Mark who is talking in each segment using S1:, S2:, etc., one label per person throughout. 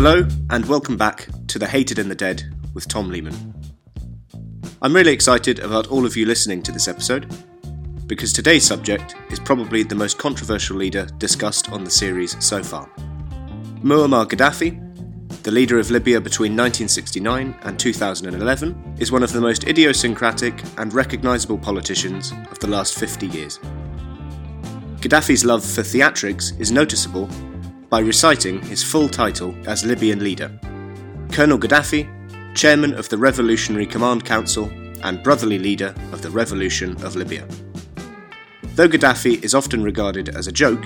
S1: Hello, and welcome back to The Hated and the Dead with Tom Lehman. I'm really excited about all of you listening to this episode because today's subject is probably the most controversial leader discussed on the series so far. Muammar Gaddafi, the leader of Libya between 1969 and 2011, is one of the most idiosyncratic and recognisable politicians of the last 50 years. Gaddafi's love for theatrics is noticeable by reciting his full title as Libyan leader Colonel Gaddafi, Chairman of the Revolutionary Command Council and brotherly leader of the Revolution of Libya. Though Gaddafi is often regarded as a joke,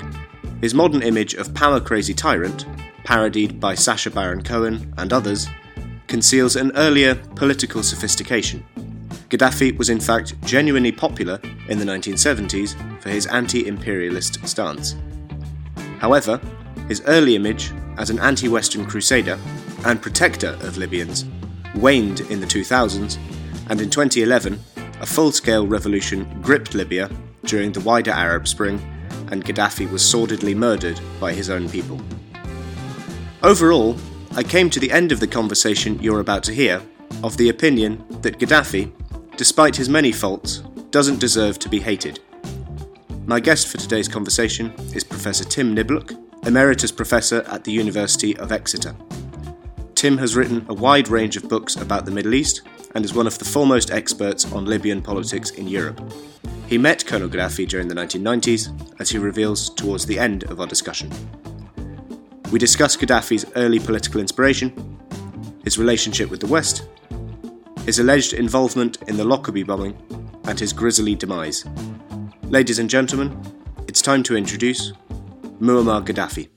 S1: his modern image of power crazy tyrant, parodied by Sacha Baron Cohen and others, conceals an earlier political sophistication. Gaddafi was in fact genuinely popular in the 1970s for his anti imperialist stance. However, his early image as an anti Western crusader and protector of Libyans waned in the 2000s, and in 2011, a full scale revolution gripped Libya during the wider Arab Spring, and Gaddafi was sordidly murdered by his own people. Overall, I came to the end of the conversation you're about to hear of the opinion that Gaddafi, despite his many faults, doesn't deserve to be hated. My guest for today's conversation is Professor Tim Niblock, Emeritus Professor at the University of Exeter. Tim has written a wide range of books about the Middle East and is one of the foremost experts on Libyan politics in Europe. He met Colonel Gaddafi during the 1990s, as he reveals towards the end of our discussion. We discuss Gaddafi's early political inspiration, his relationship with the West, his alleged involvement in the Lockerbie bombing, and his grisly demise. Ladies and gentlemen, it's time to introduce Muammar Gaddafi.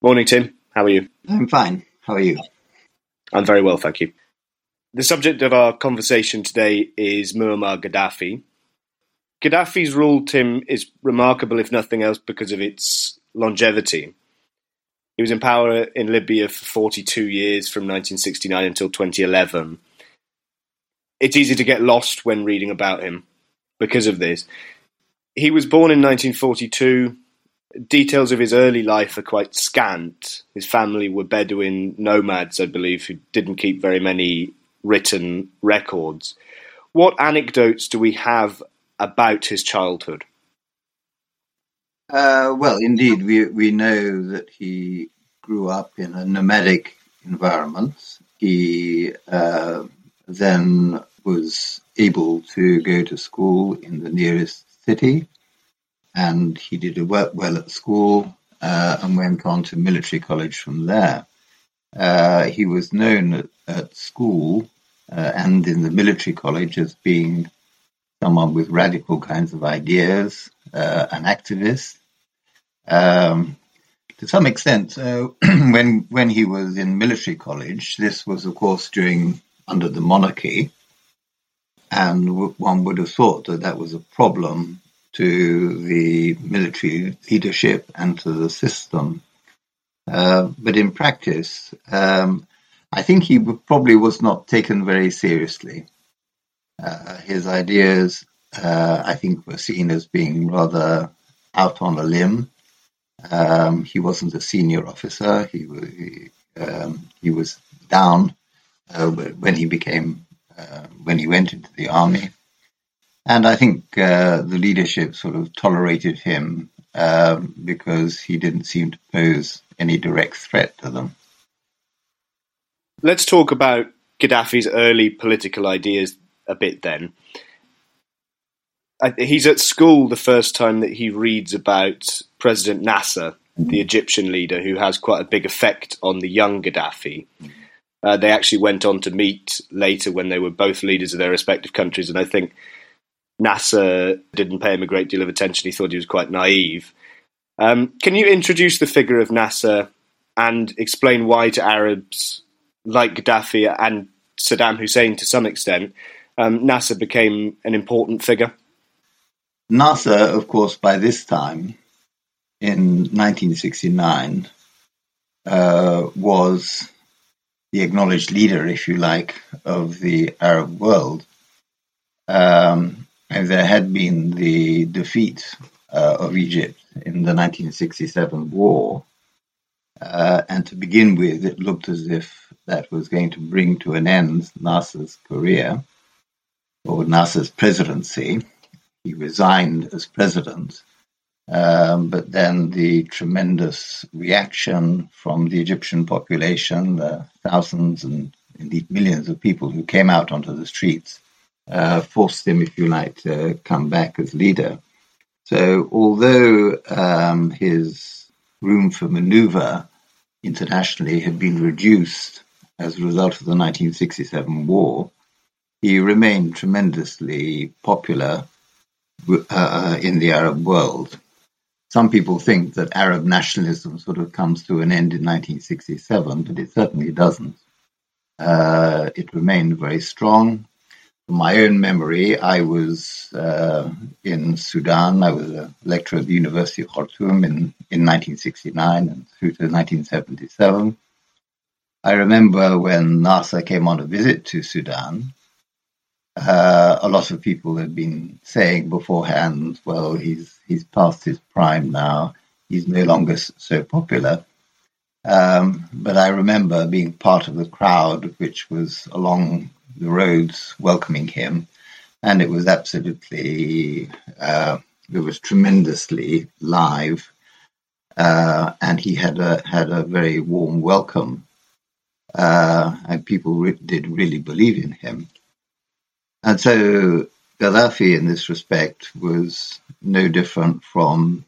S1: Morning, Tim. How are you?
S2: I'm fine. How are you?
S1: I'm very well, thank you. The subject of our conversation today is Muammar Gaddafi, Gaddafi's rule, Tim, is remarkable, if nothing else, because of its longevity. He was in power in Libya for 42 years from 1969 until 2011. It's easy to get lost when reading about him because of this. He was born in 1942. Details of his early life are quite scant. His family were Bedouin nomads, I believe, who didn't keep very many written records. What anecdotes do we have about his childhood?
S2: Uh, well, indeed, we we know that he grew up in a nomadic environment. He uh, then was able to go to school in the nearest city, and he did well at school uh, and went on to military college from there. Uh, he was known at, at school uh, and in the military college as being someone with radical kinds of ideas, uh, an activist. Um, to some extent, when when he was in military college, this was, of course, during under the monarchy, and w- one would have thought that that was a problem to the military leadership and to the system. Uh, but in practice, um, I think he probably was not taken very seriously. Uh, his ideas, uh, I think, were seen as being rather out on a limb. Um, he wasn't a senior officer. He, he, um, he was down uh, when he became when he went into the army, and I think uh, the leadership sort of tolerated him um, because he didn't seem to pose any direct threat to them.
S1: Let's talk about Gaddafi's early political ideas a bit then. He's at school the first time that he reads about President Nasser, the Egyptian leader, who has quite a big effect on the young Gaddafi. Uh, they actually went on to meet later when they were both leaders of their respective countries, and I think Nasser didn't pay him a great deal of attention. He thought he was quite naive. Um, can you introduce the figure of Nasser and explain why to Arabs like Gaddafi and Saddam Hussein to some extent um, Nasser became an important figure?
S2: Nasser, of course, by this time, in 1969, uh, was the acknowledged leader, if you like, of the Arab world. Um, and there had been the defeat uh, of Egypt in the 1967 war. Uh, and to begin with, it looked as if that was going to bring to an end Nasser's career or Nasser's presidency. He resigned as president um, but then the tremendous reaction from the Egyptian population, the thousands and indeed millions of people who came out onto the streets, uh, forced him, if you like, to come back as leader. So, although um, his room for maneuver internationally had been reduced as a result of the 1967 war, he remained tremendously popular uh, in the Arab world some people think that Arab nationalism sort of comes to an end in 1967, but it certainly doesn't. Uh, it remained very strong. From my own memory, I was uh, in Sudan. I was a lecturer at the University of Khartoum in, in 1969 and through to 1977. I remember when Nasser came on a visit to Sudan, uh, a lot of people had been saying beforehand, well, he's he's past his prime now. He's no longer so popular. Um, but I remember being part of the crowd which was along the roads welcoming him, and it was absolutely, uh, it was tremendously live, uh, and he had a had a very warm welcome, uh, and people re- did really believe in him. And so Gaddafi, in this respect, was no different from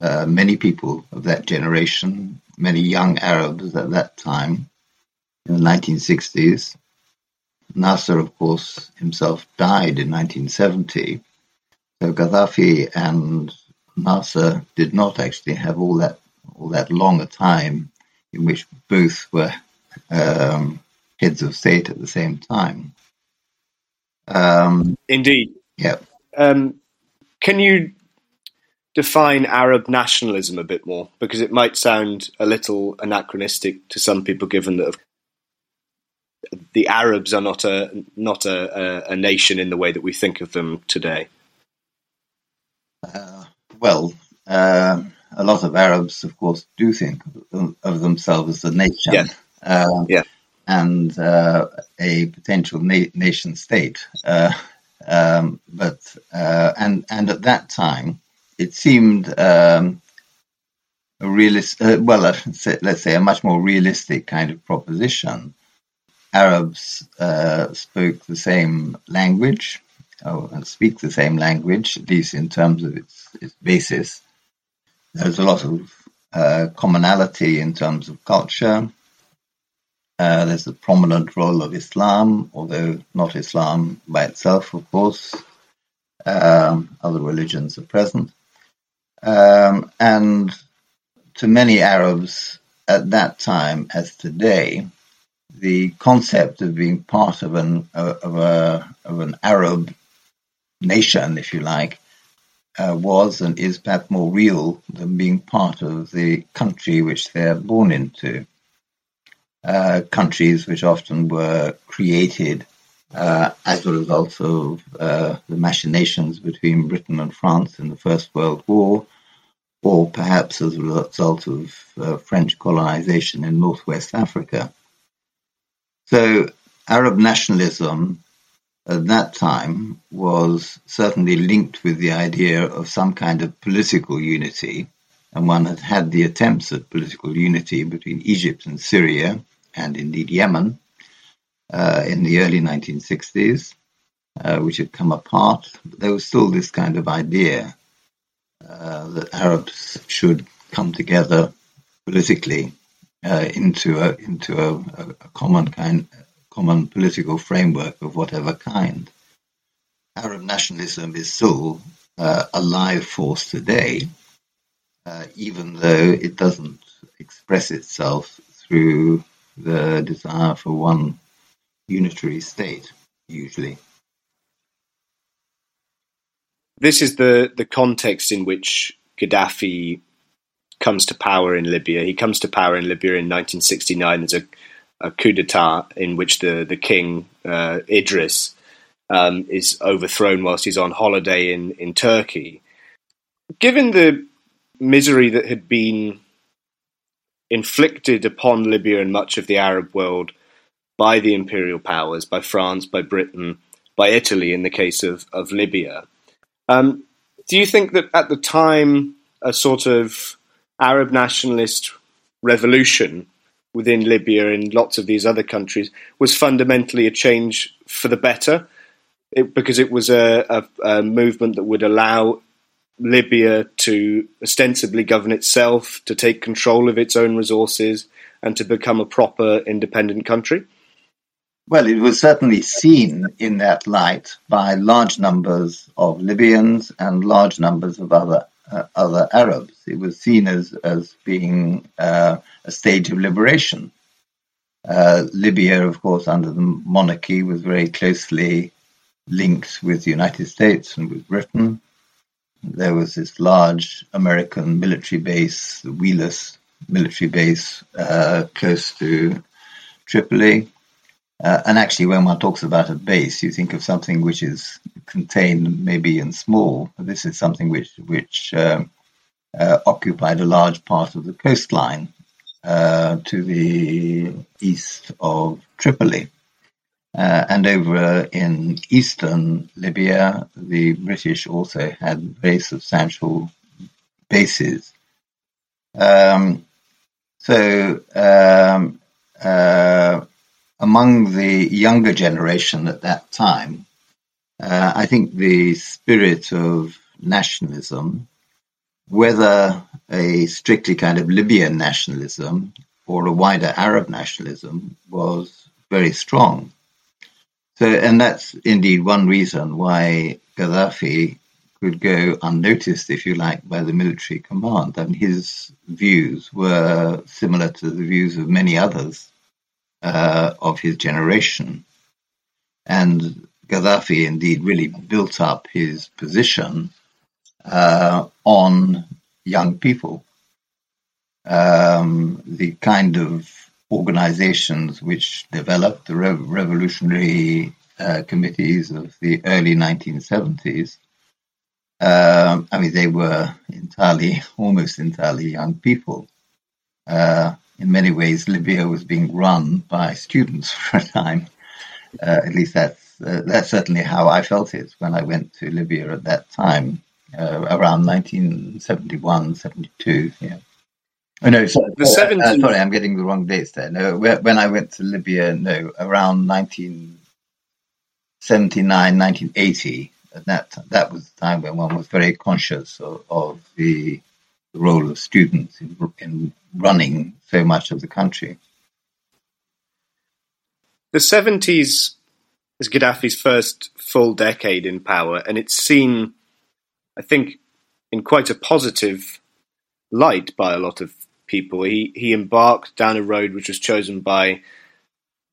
S2: uh, many people of that generation, many young Arabs at that time in the 1960s. Nasser, of course, himself died in 1970. So Gaddafi and Nasser did not actually have all that all that long a time in which both were um, heads of state at the same time.
S1: Um, Indeed.
S2: Yeah.
S1: Um, can you define Arab nationalism a bit more? Because it might sound a little anachronistic to some people, given that the Arabs are not a not a, a, a nation in the way that we think of them today.
S2: Uh, well, uh, a lot of Arabs, of course, do think of themselves as a nation.
S1: Yeah. Uh, yeah
S2: and uh, a potential na- nation state. Uh, um, but uh, and and at that time, it seemed um, a realist. Uh, well, let's say a much more realistic kind of proposition. Arabs uh, spoke the same language, oh, and speak the same language, at least in terms of its, its basis. There's a lot of uh, commonality in terms of culture uh, there's a prominent role of Islam, although not Islam by itself, of course. Um, other religions are present. Um, and to many Arabs at that time, as today, the concept of being part of an uh, of a of an Arab nation, if you like, uh, was and is perhaps more real than being part of the country which they're born into. Uh, countries which often were created uh, as a result of uh, the machinations between Britain and France in the First World War, or perhaps as a result of uh, French colonization in Northwest Africa. So, Arab nationalism at that time was certainly linked with the idea of some kind of political unity, and one had had the attempts at political unity between Egypt and Syria and indeed Yemen uh, in the early 1960s, uh, which had come apart. But there was still this kind of idea uh, that Arabs should come together politically uh, into a into a, a, common kind common political framework of whatever kind. Arab nationalism is still uh, a live force today, uh, even though it doesn't express itself through the desire for one unitary state, usually.
S1: This is the, the context in which Gaddafi comes to power in Libya. He comes to power in Libya in 1969. There's a, a coup d'état in which the the king uh, Idris um, is overthrown whilst he's on holiday in in Turkey. Given the misery that had been inflicted upon Libya and much of the Arab world by the imperial powers, by France, by Britain, by Italy in the case of, of Libya. Um, do you think that at the time a sort of Arab nationalist revolution within Libya and lots of these other countries was fundamentally a change for the better? It, because it was a, a, a movement that would allow Libya to ostensibly govern itself, to take control of its own resources, and to become a proper independent country?
S2: Well, it was certainly seen in that light by large numbers of Libyans and large numbers of other uh, other Arabs. It was seen as as being uh, a stage of liberation. Uh, Libya, of course, under the monarchy, was very closely linked with the United States and with Britain there was this large American military base, the Wheelus military base, uh, close to Tripoli. Uh, and actually, when one talks about a base, you think of something which is contained maybe in small. This is something which which um, uh, occupied a large part of the coastline uh, to the east of Tripoli. Uh, and over in eastern Libya, the British also had very substantial bases. Um, so, um, uh, among the younger generation at that time, uh, I think the spirit of nationalism, whether a strictly kind of Libyan nationalism or a wider Arab nationalism, was very strong. So, and that's indeed one reason why Gaddafi could go unnoticed, if you like, by the military command. And his views were similar to the views of many others uh, of his generation. And Gaddafi indeed really built up his position uh, on young people. Um, the kind of organizations which developed, the revolutionary uh, committees of the early 1970s. Um, I mean, they were entirely, almost entirely young people. Uh, in many ways, Libya was being run by students for a time. Uh, at least that's uh, that's certainly how I felt it when I went to Libya at that time, uh, around 1971, 72. Yeah. Oh, no, sorry, the 70s. Uh, sorry, I'm getting the wrong dates there. No, when I went to Libya, no, around 1979, 1980. That that was the time when one was very conscious of, of the, the, role of students in, in running so much of the country.
S1: The 70s is Gaddafi's first full decade in power, and it's seen, I think, in quite a positive light by a lot of people. He he embarked down a road which was chosen by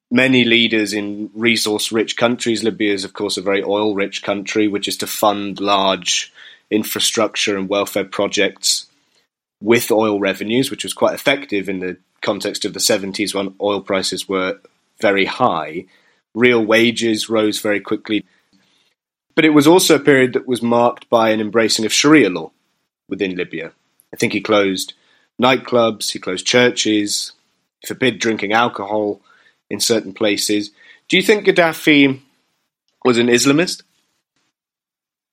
S1: many leaders in resource-rich countries. Libya is, of course, a very oil-rich country, which is to fund large infrastructure and welfare projects with oil revenues, which was quite effective in the context of the 70s when oil prices were very high. Real wages rose very quickly. But it was also a period that was marked by an embracing of Sharia law within Libya. I think he closed nightclubs, he closed churches, forbid drinking alcohol in certain places. Do you think Gaddafi was an Islamist?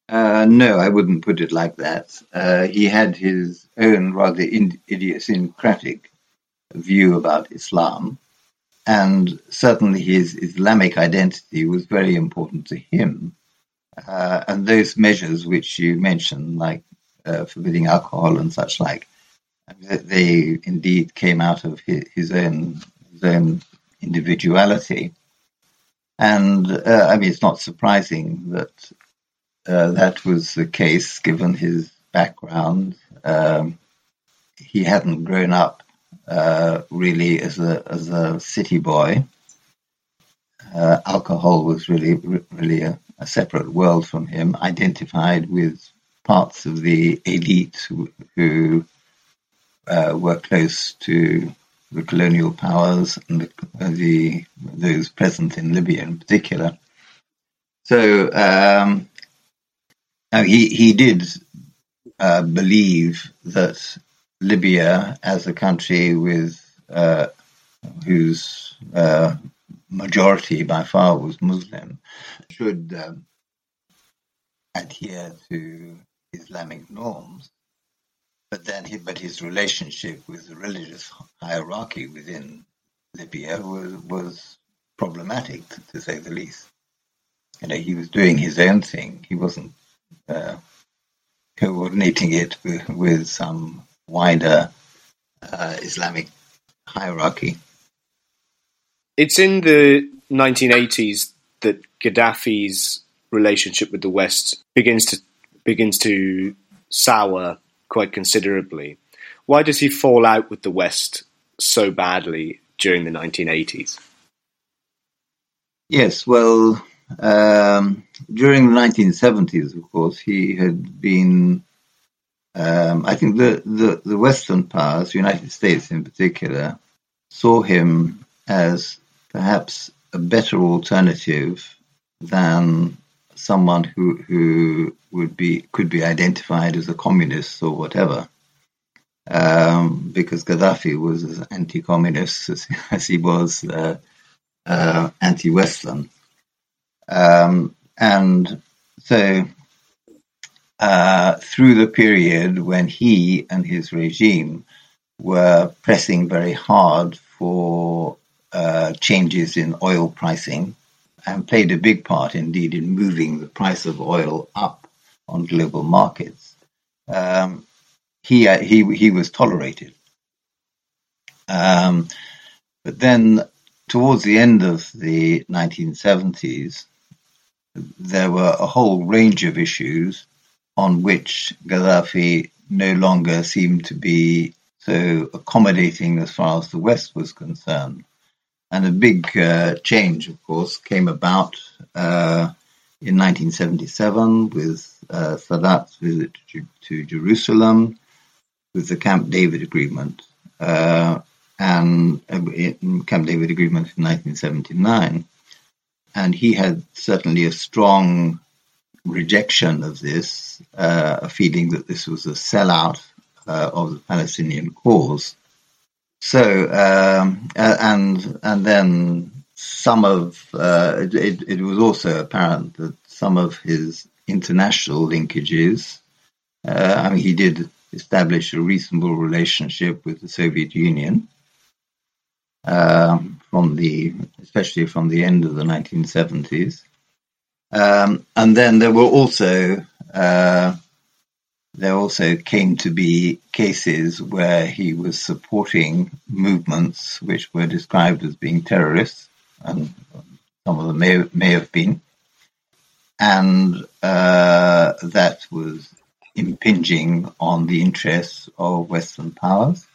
S2: Uh, no, I wouldn't put it like that. Uh, he had his own rather idiosyncratic view about Islam, and certainly his Islamic identity was very important to him. Uh, and those measures which you mentioned, like uh, forbidding alcohol and such like, they indeed came out of his, own his own individuality. And uh, I mean, it's not surprising that uh, that was the case given his background. Um, he hadn't grown up uh, really as a as a city boy. Uh, alcohol was really really a, a, separate world from him. Identified with parts of the elite who, who uh, were close to the colonial powers and the, the, those present in Libya in particular. So um, he he did uh, believe that Libya, as a country with uh, whose uh, majority by far was Muslim, should um, adhere to Islamic norms. But then, he, but his relationship with the religious hierarchy within Libya was was problematic, to say the least. You know, he was doing his own thing. He wasn't uh, coordinating it with, with some wider uh, Islamic hierarchy.
S1: It's in the 1980s that Gaddafi's relationship with the West begins to begins to sour quite considerably. Why does he fall out with the West so badly during the 1980s?
S2: Yes, well, um, during the 1970s, of course, he had been. Um, I think the, the, the Western powers, the United States in particular, saw him as perhaps a better alternative than someone who who would be could be identified as a communist or whatever. Um, because Gaddafi was as anti-communist as, as he was uh, uh, anti-Western. Um, and so, uh, through the period when he and his regime were pressing very hard for uh, changes in oil pricing and played a big part indeed in moving the price of oil up on global markets, um, he, uh, he, he was tolerated. Um, but then, towards the end of the 1970s, there were a whole range of issues on which Gaddafi no longer seemed to be so accommodating as far as the West was concerned. And a big uh, change, of course, came about uh, in 1977 with uh, Sadat's visit to, to, Jerusalem, with the Camp David Agreement, uh, and uh, Camp David Agreement in 1979 and he had certainly a strong rejection of this, uh, a feeling that this was a sellout of the Palestinian cause. So, um, and and then some of uh, it, it was also apparent that some of his international linkages. Uh, I mean, he did establish a reasonable relationship with the Soviet Union. Um, from the, especially from the end of the 1970s. Um, and then there were also, uh, there also came to be cases where he was supporting movements which were described as being terrorists, and some of them may, may have been, and uh, that was impinging on the interests of Western powers.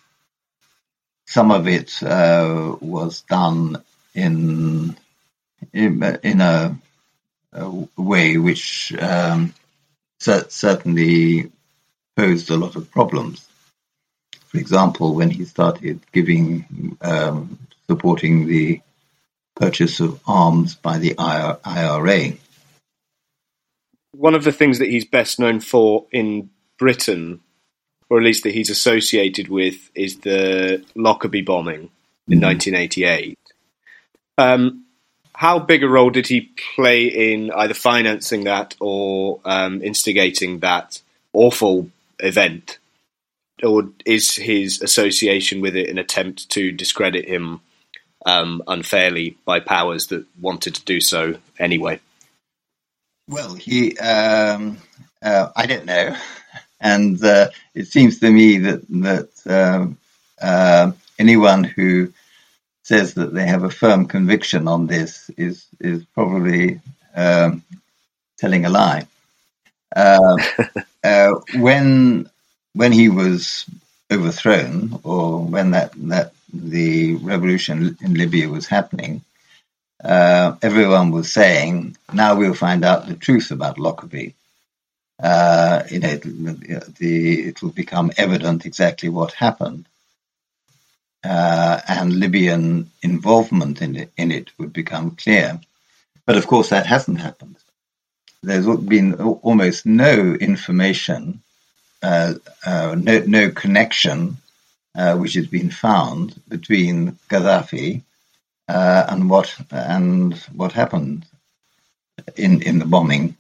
S2: Some of it uh, was done in in, in a, a, way which um, certainly posed a lot of problems. For example, when he started giving um, supporting the purchase of arms by the IRA.
S1: One of the things that he's best known for in Britain or at least that he's associated with, is the Lockerbie bombing in mm. 1988. Um, how big a role did he play in either financing that or um, instigating that awful event? Or is his association with it an attempt to discredit him um, unfairly by powers that wanted to do so anyway?
S2: Well, he, um, uh, I don't know. And uh, it seems to me that that um, uh, anyone who says that they have a firm conviction on this is is probably um, telling a lie. Uh, when when he was overthrown, or when that that the revolution in Libya was happening, uh, everyone was saying, "Now we'll find out the truth about Lockerbie." uh, you know, the, it will become evident exactly what happened. Uh, and Libyan involvement in it, in it would become clear. But of course, that hasn't happened. There's been almost no information, uh, uh, no, no connection uh, which has been found between Gaddafi uh, and what and what happened in in the bombing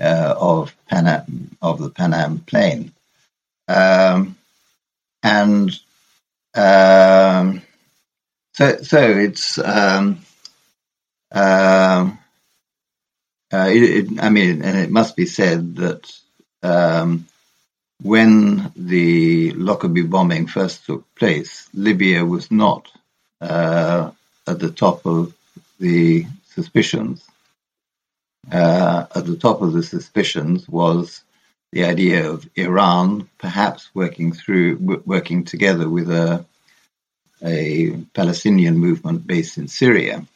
S2: uh, of Pan Am of the Panam plane, um, and um, so so it's um, um uh, it, it, I mean, and it must be said that um, when the Lockerbie bombing first took place, Libya was not uh, at the top of the suspicions. Uh, at the top of the suspicions was the idea of Iran perhaps working through working together with a a Palestinian movement based in Syria.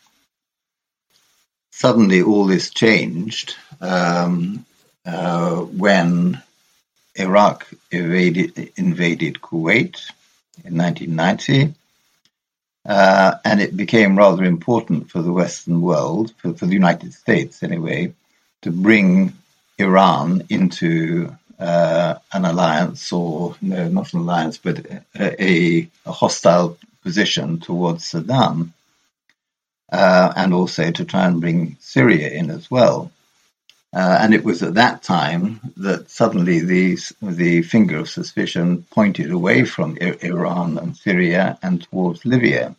S2: Suddenly, all this changed um, uh, when Iraq invaded, invaded Kuwait in 1990. Uh, and it became rather important for the Western world, for, for, the United States anyway, to bring Iran into uh, an alliance, or no, not an alliance, but a, a hostile position towards Saddam, uh, and also to try and bring Syria in as well. Uh, and it was at that time that suddenly the, the finger of suspicion pointed away from I- Iran and Syria and towards Libya.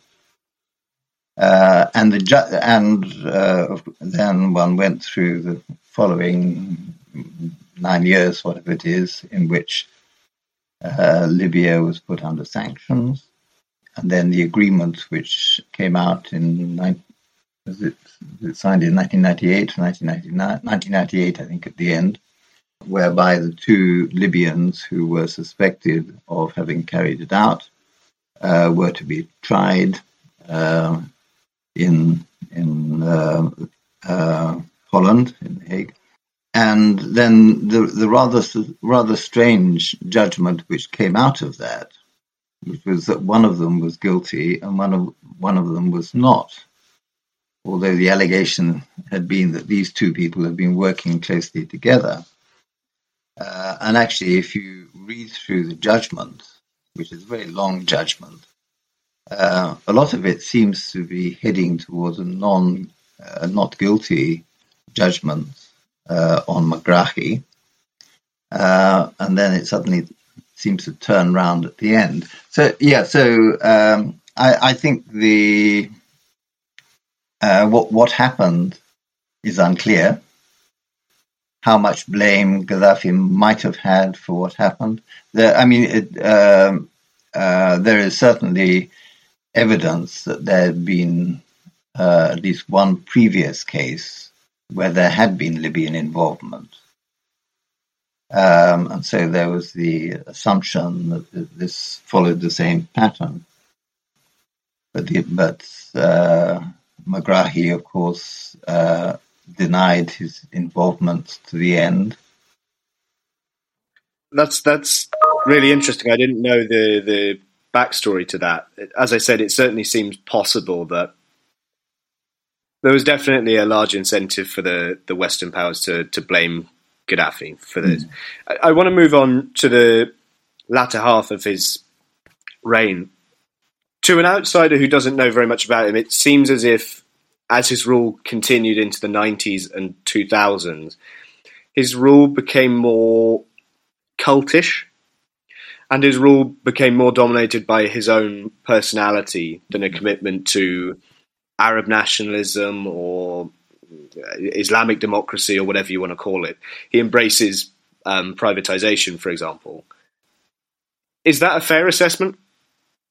S2: Uh, and the ju- and uh, then one went through the following nine years, whatever it is, in which uh, Libya was put under sanctions, and then the agreement which came out in was it, was it signed in 1998 1999 1998 I think at the end whereby the two Libyans who were suspected of having carried it out uh, were to be tried uh, in in uh, uh Holland in The Hague. And then the the rather rather strange judgment which came out of that which was that one of them was guilty and one of one of them was not although the allegation had been that these two people had been working closely together. Uh, and actually, if you read through the judgment, which is a very long judgment, uh, a lot of it seems to be heading towards a non, uh, not guilty judgment uh, on Megrahi. Uh, and then it suddenly seems to turn round at the end. So, yeah, so um, I, I think the uh, what what happened is unclear. How much blame Gaddafi might have had for what happened? The, I mean, it, um, uh, there is certainly evidence that there had been uh, at least one previous case where there had been Libyan involvement. Um, and so there was the assumption that this followed the same pattern. But, the, but uh, Megrahi, of course, uh, denied his involvement to the end.
S1: That's that's really interesting. I didn't know the the backstory to that. As I said, it certainly seems possible that there was definitely a large incentive for the, the Western powers to, to blame Gaddafi for this. Mm. I, I want to move on to the latter half of his reign to an outsider who doesn't know very much about him, it seems as if, as his rule continued into the 90s and 2000s, his rule became more cultish and his rule became more dominated by his own personality than a commitment to Arab nationalism or Islamic democracy or whatever you want to call it. He embraces um, privatization, for example. Is that a fair assessment?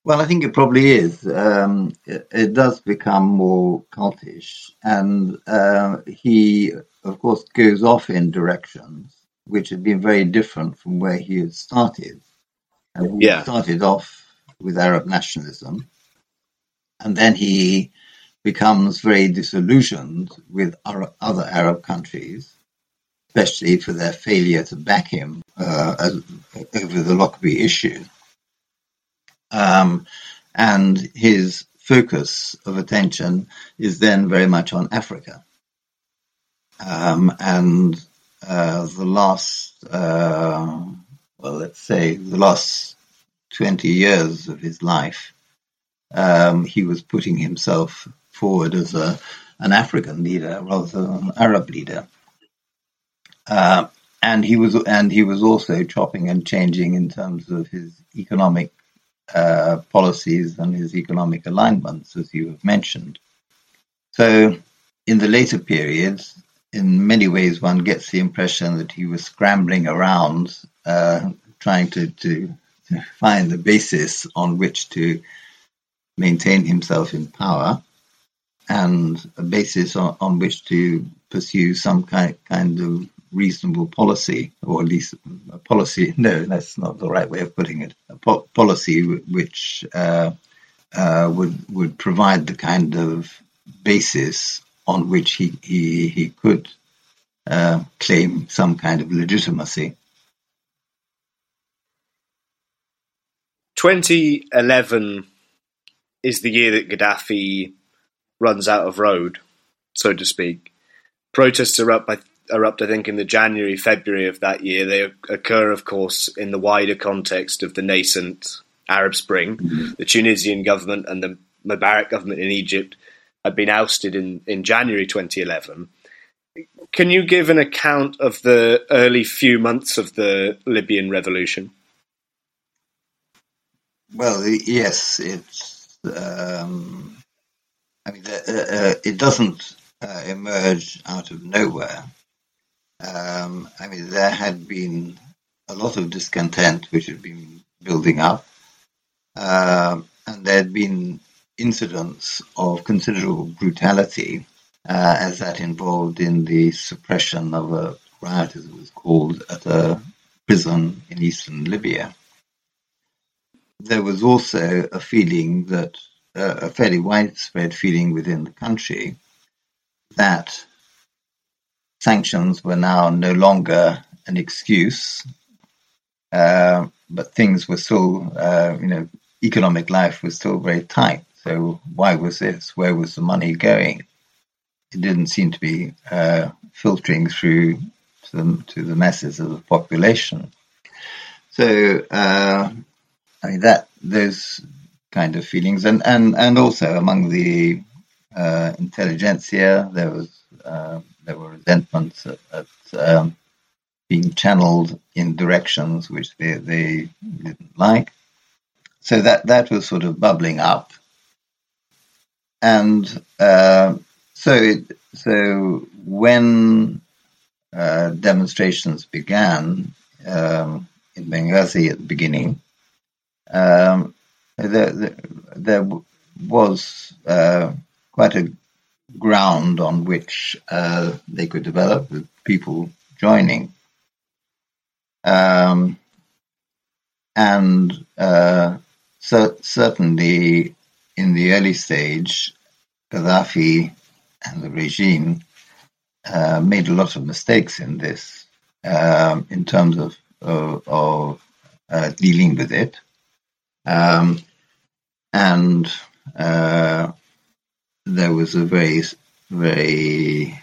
S2: Well, I think it probably is. Um, it, it, does become more cultish, and uh, he, of course, goes off in directions which have been very different from where he had started. And he yeah. started off with Arab nationalism, and then he becomes very disillusioned with other Arab countries, especially for their failure to back him uh, over the Lockerbie issue. Um, and his focus of attention is then very much on Africa. Um, and uh, the last, uh, well, let's say the last 20 years of his life, um, he was putting himself forward as a, an African leader rather than an Arab leader. Uh, and he was and he was also chopping and changing in terms of his economic uh, policies and his economic alignments, as you have mentioned. So, in the later periods, in many ways, one gets the impression that he was scrambling around, uh, trying to, to, to find the basis on which to maintain himself in power and a basis on, on which to pursue some kind, kind of reasonable policy, or at least a policy. No, that's not the right way of putting it. A po- policy which uh, uh, would would provide the kind of basis on which he he, he could uh, claim some kind of legitimacy.
S1: 2011 is the year that Gaddafi runs out of road, so to speak. Protests erupt, I, erupt, I think, in the January, February of that year. They occur, of course, in the wider context of the nascent Arab Spring. Mm-hmm. The Tunisian government and the Mubarak government in Egypt had been ousted in, in January 2011. Can you give an account of the early few months of the Libyan revolution?
S2: Well, yes, it's. Um, I mean, uh, uh, it doesn't uh, emerge out of nowhere. Um, I mean, there had been a lot of discontent which had been building up, uh, and there had been incidents of considerable brutality, uh, as that involved in the suppression of a riot, as it was called, at a prison in eastern Libya. There was also a feeling that, a fairly widespread feeling within the country, that sanctions were now no longer an excuse, uh, but things were still, uh, you know, economic life was still very tight. So why was this? Where was the money going? It didn't seem to be uh, filtering through to the, to the masses of the population. So uh, I mean that those kind of feelings, and and and also among the uh, intelligentsia, there was uh, there were resentments at, at um, being channeled in directions which they, they didn't like. So that that was sort of bubbling up, and uh, so it, so when uh, demonstrations began um, in Benghazi at the beginning, um, there, there, there, was uh, quite a ground on which uh, they could develop with people joining. Um, and uh, certainly in the early stage, Gaddafi and the regime uh, made a lot of mistakes in this um, in terms of, of, of uh, dealing with it. Um, and uh, there was a very, very,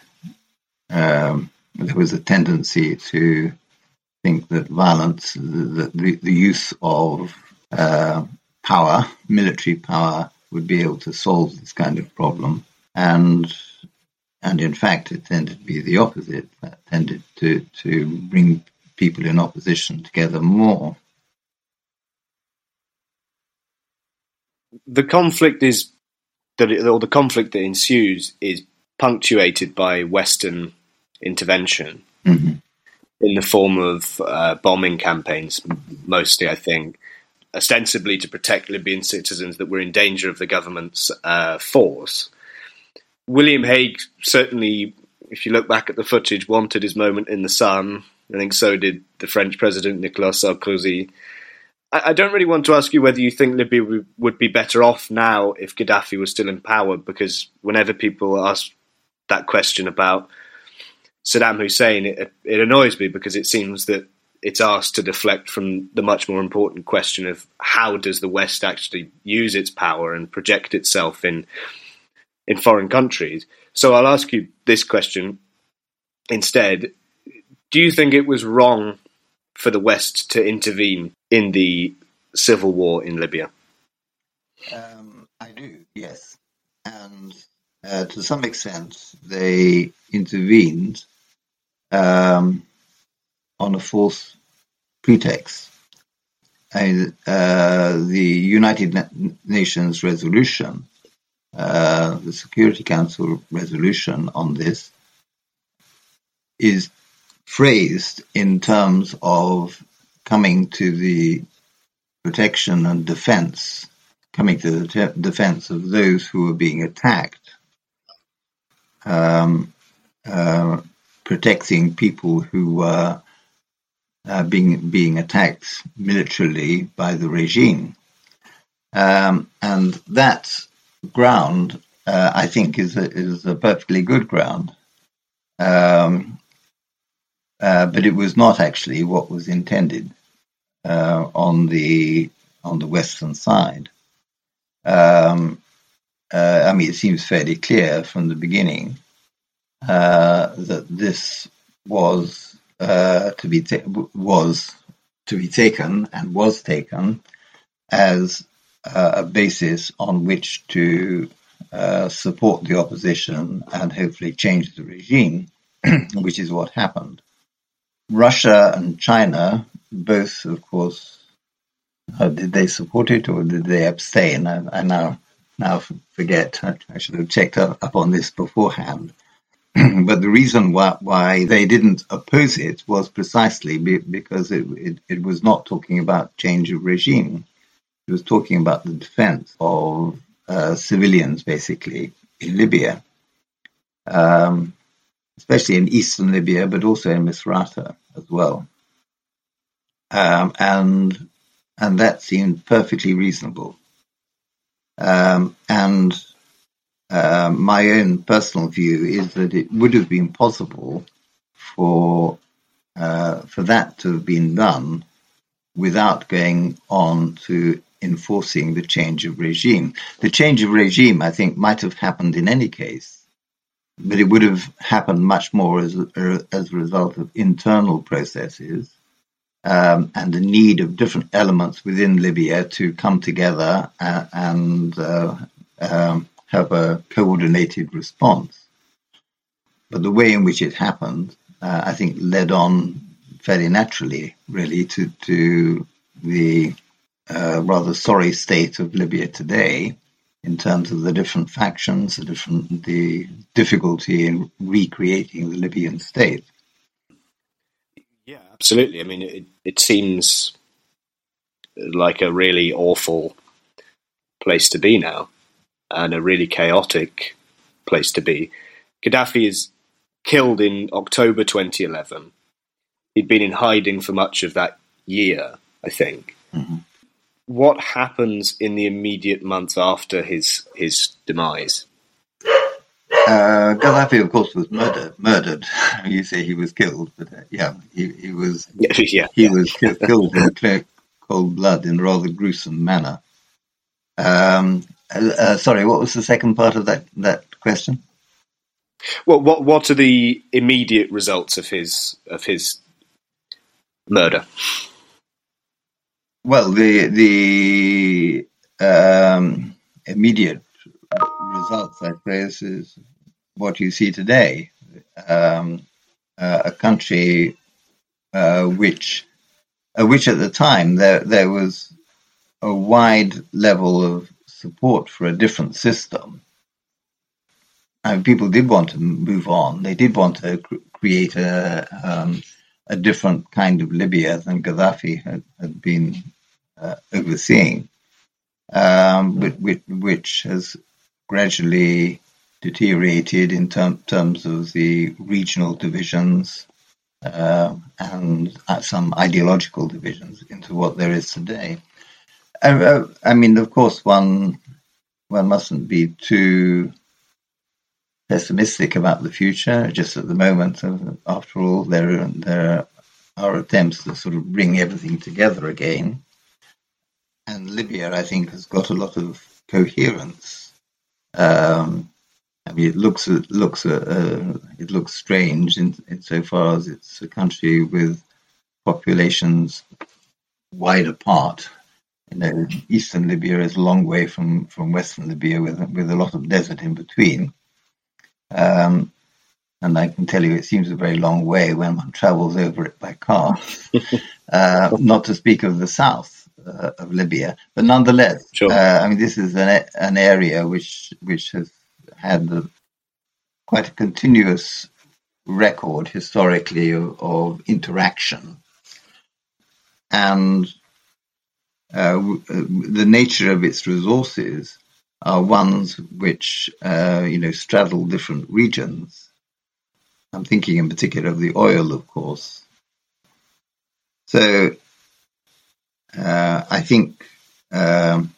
S2: um, there was a tendency to think that violence, the, the, use of uh, power, military power, would be able to solve this kind of problem. And and in fact, it tended to be the opposite. It tended to, to bring people in opposition together more.
S1: The conflict is that it, or the conflict that ensues is punctuated by Western intervention mm-hmm. in the form of uh, bombing campaigns, mostly, I think, ostensibly to protect Libyan citizens that were in danger of the government's uh, force. William Hague certainly, if you look back at the footage, wanted his moment in the sun. I think so did the French president Nicolas Sarkozy. I, don't really want to ask you whether you think Libya would be better off now if Gaddafi was still in power, because whenever people ask that question about Saddam Hussein, it, it annoys me because it seems that it's asked to deflect from the much more important question of how does the West actually use its power and project itself in in foreign countries. So I'll ask you this question instead. Do you think it was wrong for the West to intervene in the civil war in Libya?
S2: Um, I do, yes. And uh, to some extent, they intervened um, on a false pretext. uh, the United Nations resolution, uh, the Security Council resolution on this, is phrased in terms of coming to the protection and defense, coming to the te- defense of those who are being attacked, um, uh, protecting people who were uh, being being attacked militarily by the regime, um, and that ground, uh, I think, is a, is a perfectly good ground. Um, uh, but it was not actually what was intended uh, on the on the western side. Um, uh, I mean, it seems fairly clear from the beginning uh, that this was uh, to be ta- was to be taken and was taken as a basis on which to support the opposition and hopefully change the regime, which is what happened. Russia and China both, of course, uh, did they support it or did they abstain? I, I now now forget. I, I, should have checked up, up on this beforehand. but the reason why, why they didn't oppose it was precisely be, because it, it, it, was not talking about change of regime. It was talking about the defense of uh, civilians, basically, in Libya. Um, especially in eastern Libya, but also in Misrata as well. Um, and and that seemed perfectly reasonable. Um, and uh, my own personal view is that it would have been possible for uh, for that to have been done without going on to enforcing the change of regime. The change of regime, I think, might have happened in any case but it would have happened much more as a, as a result of internal processes um, and the need of different elements within Libya to come together and, and uh, um, have a coordinated response. But the way in which it happened, uh, I think, led on fairly naturally, really, to, to the uh, rather sorry state of Libya today, in terms of the different factions, the different the difficulty in recreating the Libyan state.
S1: Yeah, absolutely. I mean, it, it seems like a really awful place to be now, and a really chaotic place to be. Gaddafi is killed in October 2011. He'd been in hiding for much of that year, I think. Mm-hmm what happens in the immediate months after his his demise?
S2: Uh, Gaddafi, of course, was murdered. Murdered. you say he was killed, but uh, yeah, he, he was.
S1: yeah,
S2: he was killed in cold blood in a rather gruesome manner. Um, uh, sorry, what was the second part of that that question?
S1: Well, what what are the immediate results of his of his murder?
S2: Well, the the um, immediate results, I suppose, is what you see today: um, uh, a country uh, which, uh, which at the time there there was a wide level of support for a different system. And people did want to move on. They did want to cr- create a um, a different kind of Libya than Gaddafi had, had been overseeing, um, which, which, has gradually deteriorated in ter- terms of the regional divisions uh, and uh, some ideological divisions into what there is today. I, I mean, of course, one one mustn't be too pessimistic about the future. Just at the moment, after all, there there are attempts to sort of bring everything together again. And Libya, I think, has got a lot of coherence. Um, I mean, it looks it looks uh, it looks strange in insofar as it's a country with populations wide apart. You know, eastern Libya is a long way from, from western Libya, with with a lot of desert in between. Um, and I can tell you, it seems a very long way when one travels over it by car. uh, not to speak of the south uh, of Libya, but nonetheless, sure. uh, I mean, this is an an area which which has had quite a continuous record historically of, of interaction, and uh, the nature of its resources are ones which uh, you know straddle different regions. I'm thinking in particular of the oil, of course. So uh, I think um,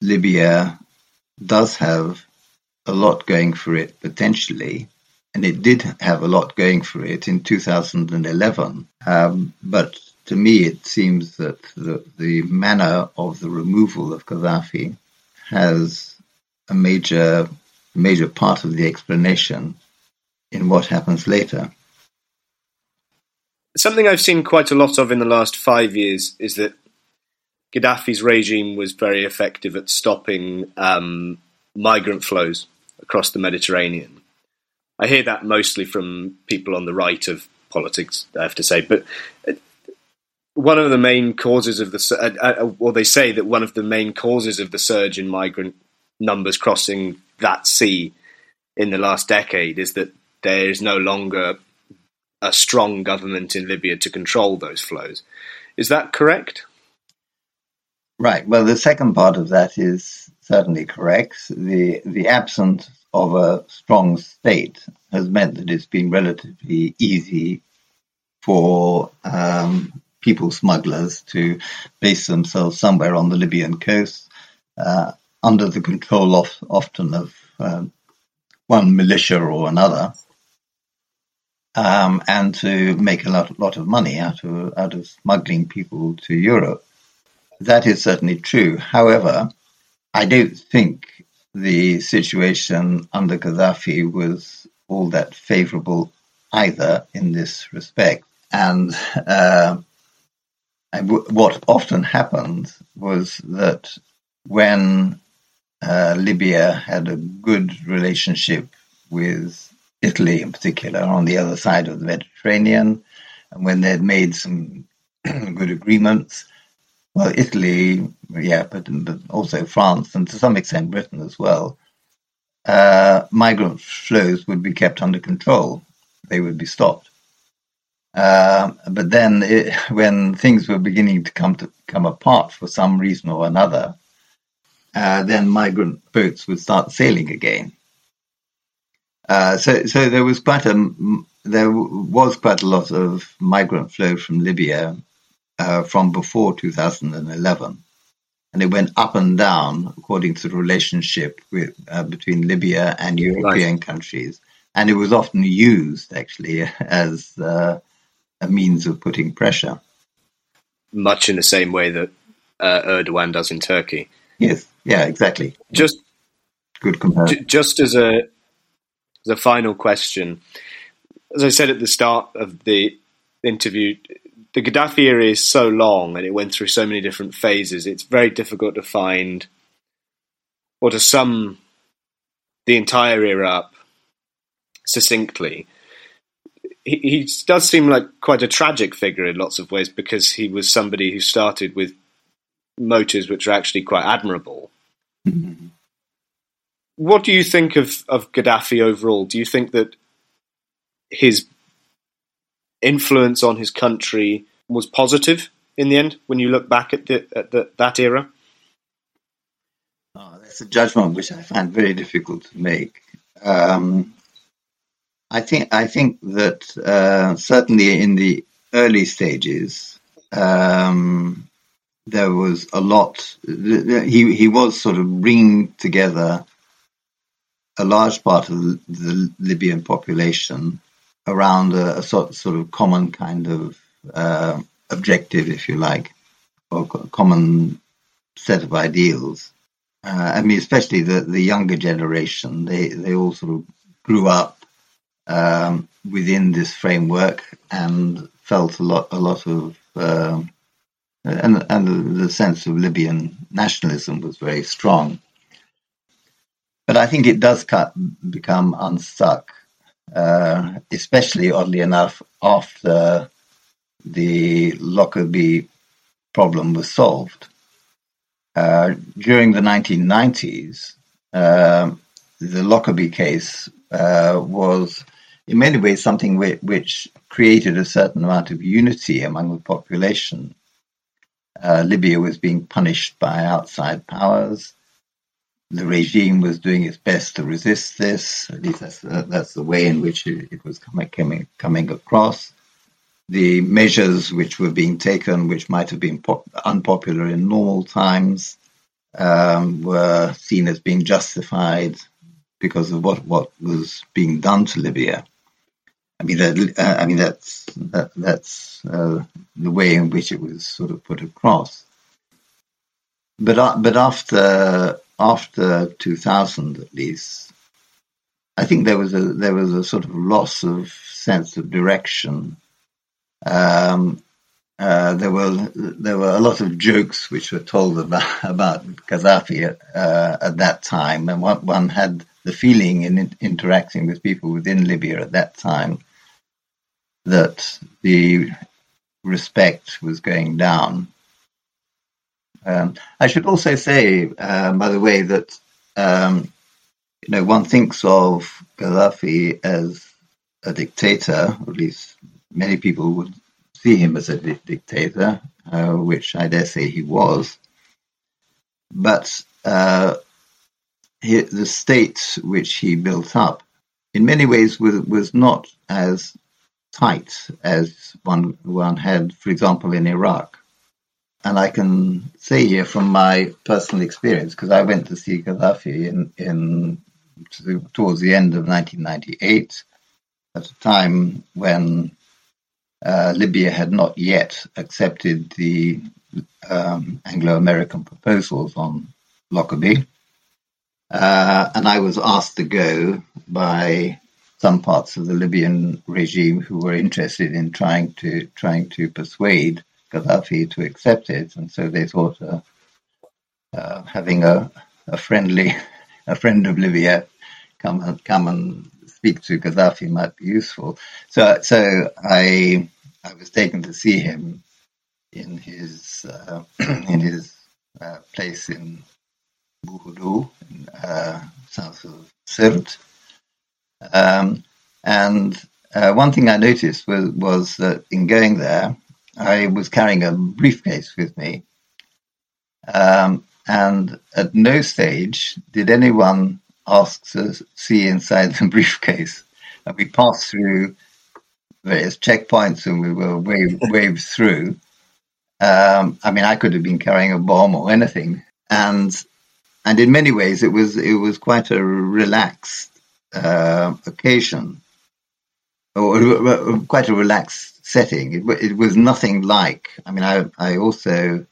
S2: Libya does have a lot going for it potentially, and it did have a lot going for it in 2011. Um, but to me, it seems that the, the manner of the removal of Gaddafi has a major major part of the explanation in what happens later.
S1: Something I've seen quite a lot of in the last five years is that Gaddafi's regime was very effective at stopping um, migrant flows across the Mediterranean. I hear that mostly from people on the right of politics, I have to say. But uh, one of the main causes of the, uh, uh, well, they say that one of the main causes of the surge in migrant numbers crossing that sea in the last decade is that there is no longer a strong government in Libya to control those flows. Is that correct?
S2: Right. Well, the second part of that is certainly correct. The the absence of a strong state has meant that it's been relatively easy for um, people smugglers to base themselves somewhere on the Libyan coast uh, under the control of often of um, one militia or another. Um, and to make a lot, lot of money out of out of smuggling people to Europe. That is certainly true. However, I don't think the situation under Gaddafi was all that favorable either in this respect. And uh, what often happened was that when uh, Libya had a good relationship with Italy, in particular, on the other side of the Mediterranean, and when they'd made some good agreements, well, Italy, yeah, but, but also France and to some extent Britain as well, uh, migrant flows would be kept under control. They would be stopped. Uh, but then, it, when things were beginning to come to come apart for some reason or another, uh, then migrant boats would start sailing again. Uh, so, so there was quite a there was quite a lot of migrant flow from Libya uh, from before 2011. And it went up and down according to the relationship with, uh, between Libya and European right. countries. And it was often used, actually, as uh, a means of putting pressure.
S1: Much in the same way that uh, Erdogan does in Turkey.
S2: Yes, yeah, exactly.
S1: Just
S2: good comparison.
S1: J- just as a a final question, as I said at the start of the interview, the Gaddafi era is so long and it went through so many different phases. It's very difficult to find or to sum the entire era up succinctly. He, he does seem like quite a tragic figure in lots of ways because he was somebody who started with motives which are actually quite admirable. Mm-hmm. What do you think of, of Gaddafi overall? Do you think that his influence on his country was positive in the end when you look back at, the, at the, that era?
S2: Oh, that's a judgment which I find very difficult to make. Um, I think I think that uh, certainly in the early stages um, there was a lot. He he was sort of bringing together a large part of the Libyan population around a, a sort, sort of common kind of uh, objective, if you like, or common set of ideals. Uh, I mean, especially the, the younger generation, they, they all sort of grew up um, within this framework and felt a lot a lot of uh, and and the sense of Libyan nationalism was very strong. But I think it does cut, become unstuck, uh, especially oddly enough after the Lockerbie problem was solved. Uh, during the 1990s, uh, the Lockerbie case was in many ways something which, which, created a certain amount of unity among the population. Uh, Libya was being punished by outside powers. The regime was doing its best to resist this. At least that's, uh, that's the way in which it, it was coming, coming, coming across the measures which were being taken, which might have been pop- unpopular in normal times, um, were seen as being justified because of what, what was being done to Libya. I mean, that, uh, I mean that's that, that's uh, the way in which it was sort of put across. But uh, but after after 2000, at least, I think there was a there was a sort of loss of sense of direction um, uh, there were there were a lot of jokes which were told about about Gaddafi uh, at that time, and one, one had the feeling in interacting with people within Libya at that time that the respect was going down. Um, I should also say, uh, by the way, that um, you know one thinks of Gaddafi as a dictator, or at least many people would see him as a di- dictator, uh, which I dare say he was. But uh, he, the state which he built up, in many ways, was, was not as tight as one one had, for example, in Iraq. And I can say here from my personal experience, because I went to see Gaddafi in, in towards the end of 1998, at a time when uh, Libya had not yet accepted the um, Anglo-American proposals on Lockerbie. Uh, and I was asked to go by some parts of the Libyan regime who were interested in trying to trying to persuade Gaddafi to accept it, and so they thought uh, uh, having a, a friendly a friend of Libya come and come and speak to Gaddafi might be useful. So so I I was taken to see him in his uh, in his uh, place in Buhudu, uh, south of Sirte. Um, and uh, one thing I noticed was, was that in going there, I was carrying a briefcase with me. Um, and at no stage did anyone ask to see inside the briefcase. And we passed through various checkpoints and we were waved, waved through. Um, I mean, I could have been carrying a bomb or anything, and and in many ways it was it was quite a relaxed uh, occasion, or quite a relaxed setting. It, it, was nothing like. I mean, I I also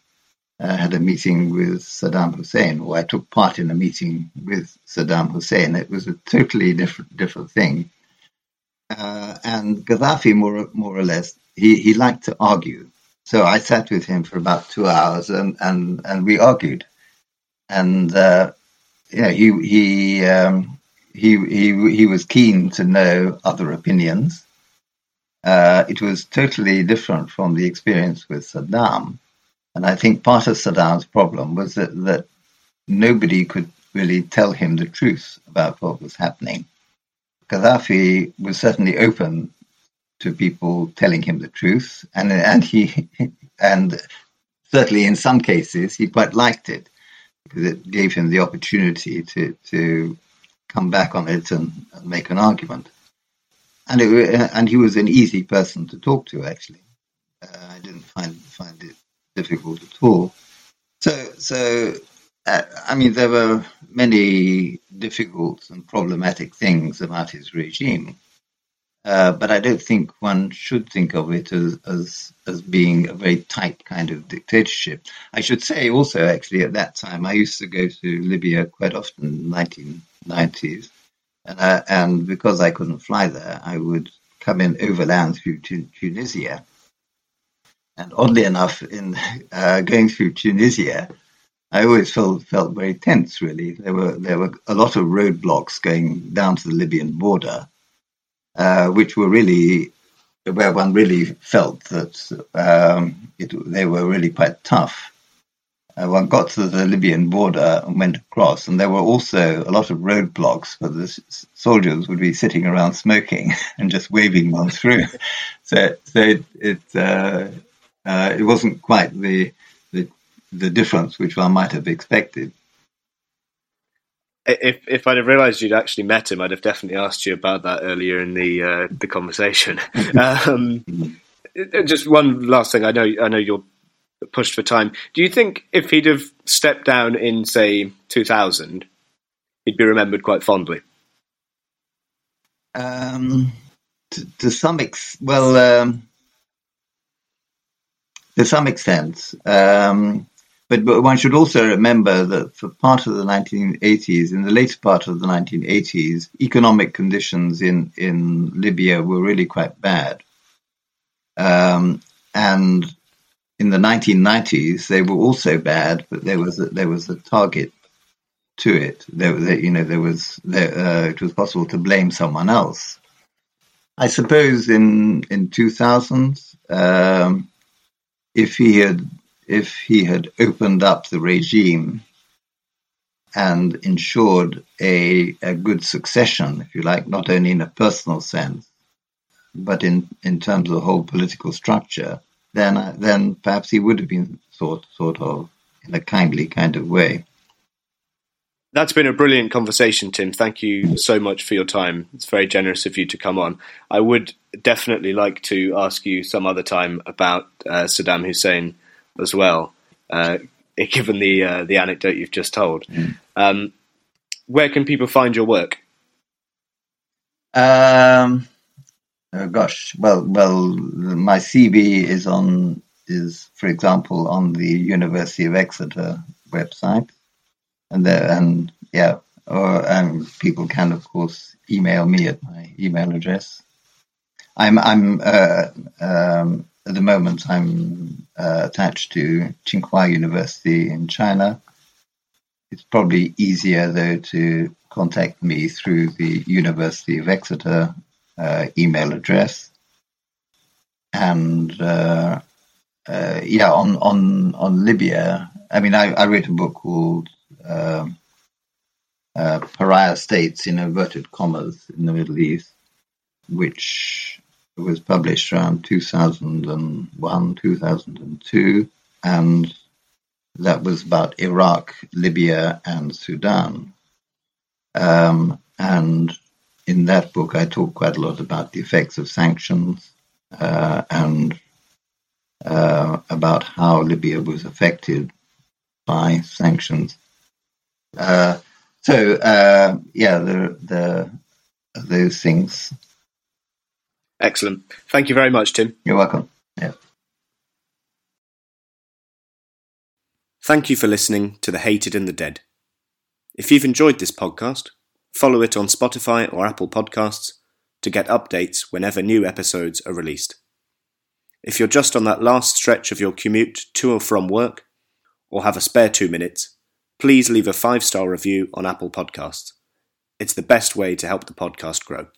S2: uh, had a meeting with Saddam Hussein, or I took part in a meeting with Saddam Hussein. It was a totally different different thing. Uh, and Gaddafi, more more or less, he, he liked to argue. So I sat with him for about two hours, and and, and we argued. And uh, yeah, he he um, he he he was keen to know other opinions. Uh, it was totally different from the experience with Saddam, and I think part of Saddam's problem was that that nobody could really tell him the truth about what was happening. Gaddafi was certainly open to people telling him the truth, and and he and certainly in some cases he quite liked it because it gave him the opportunity to to come back on it and, and make an argument. And it, and he was an easy person to talk to. Actually, uh, I didn't find find it difficult at all. So so uh, I mean, there were many difficult and problematic things about his regime. Uh, but I don't think one should think of it as, as as being a very tight kind of dictatorship. I should say also, actually, at that time, I used to go to Libya quite often in the 1990s, and uh, and because I couldn't fly there, I would come in overland through Tunisia. And oddly enough, in uh, going through Tunisia, I always felt felt very tense. Really, there were there were a lot of roadblocks going down to the Libyan border uh, which were really where one really felt that um, it, they were really quite tough. Uh, one got to the Libyan border and went across, and there were also a lot of roadblocks where the soldiers would be sitting around smoking and just waving one through. so, so it it, uh, uh, it wasn't quite the, the the difference which one might have expected
S1: if if I'd have realised you'd actually met him, I'd have definitely asked you about that earlier in the uh, the conversation. um, just one last thing. I know I know you're pushed for time. Do you think if he'd have stepped down in say 2000, he'd be remembered quite fondly?
S2: Um, to, to some ex well, um, to some extent. Um, but, but one should also remember that for part of the 1980s, in the later part of the 1980s, economic conditions in, in Libya were really quite bad. Um, and in the 1990s, they were also bad, but there was a, there was a target to it. There, there you know, there was there, uh, it was possible to blame someone else. I suppose in in 2000, um, if he had if he had opened up the regime and ensured a, a good succession, if you like, not only in a personal sense, but in, in terms of the whole political structure, then then perhaps he would have been thought sort of in a kindly kind of way.
S1: That's been a brilliant conversation, Tim. Thank you so much for your time. It's very generous of you to come on. I would definitely like to ask you some other time about uh, Saddam Hussein as well, uh, given the uh, the anecdote you've just told. Mm. Um, where can people find your work?
S2: Um, oh gosh, well, well, my CV is on is, for example, on the University of Exeter website, and there, and yeah, or um, people can, of course, email me at my email address. I'm I'm uh, um, at the moment, I'm uh, attached to Tsinghua University in China. It's probably easier, though, to contact me through the University of Exeter uh, email address. And uh, uh yeah, on, on, on Libya, I mean, I, I wrote a book called um, uh, Pariah States in inverted commas in the Middle East, which was published around 2001, 2002, and that was about Iraq, Libya, and Sudan. Um, and in that book, I talk quite a lot about the effects of sanctions uh, and uh, about how Libya was affected by sanctions. Uh, so, uh, yeah, the, the, those things
S1: Excellent. Thank you very much, Tim.
S2: You're welcome. Yeah.
S1: Thank you for listening to The Hated and the Dead. If you've enjoyed this podcast, follow it on Spotify or Apple Podcasts to get updates whenever new episodes are released. If you're just on that last stretch of your commute to or from work, or have a spare two minutes, please leave a five star review on Apple Podcasts. It's the best way to help the podcast grow.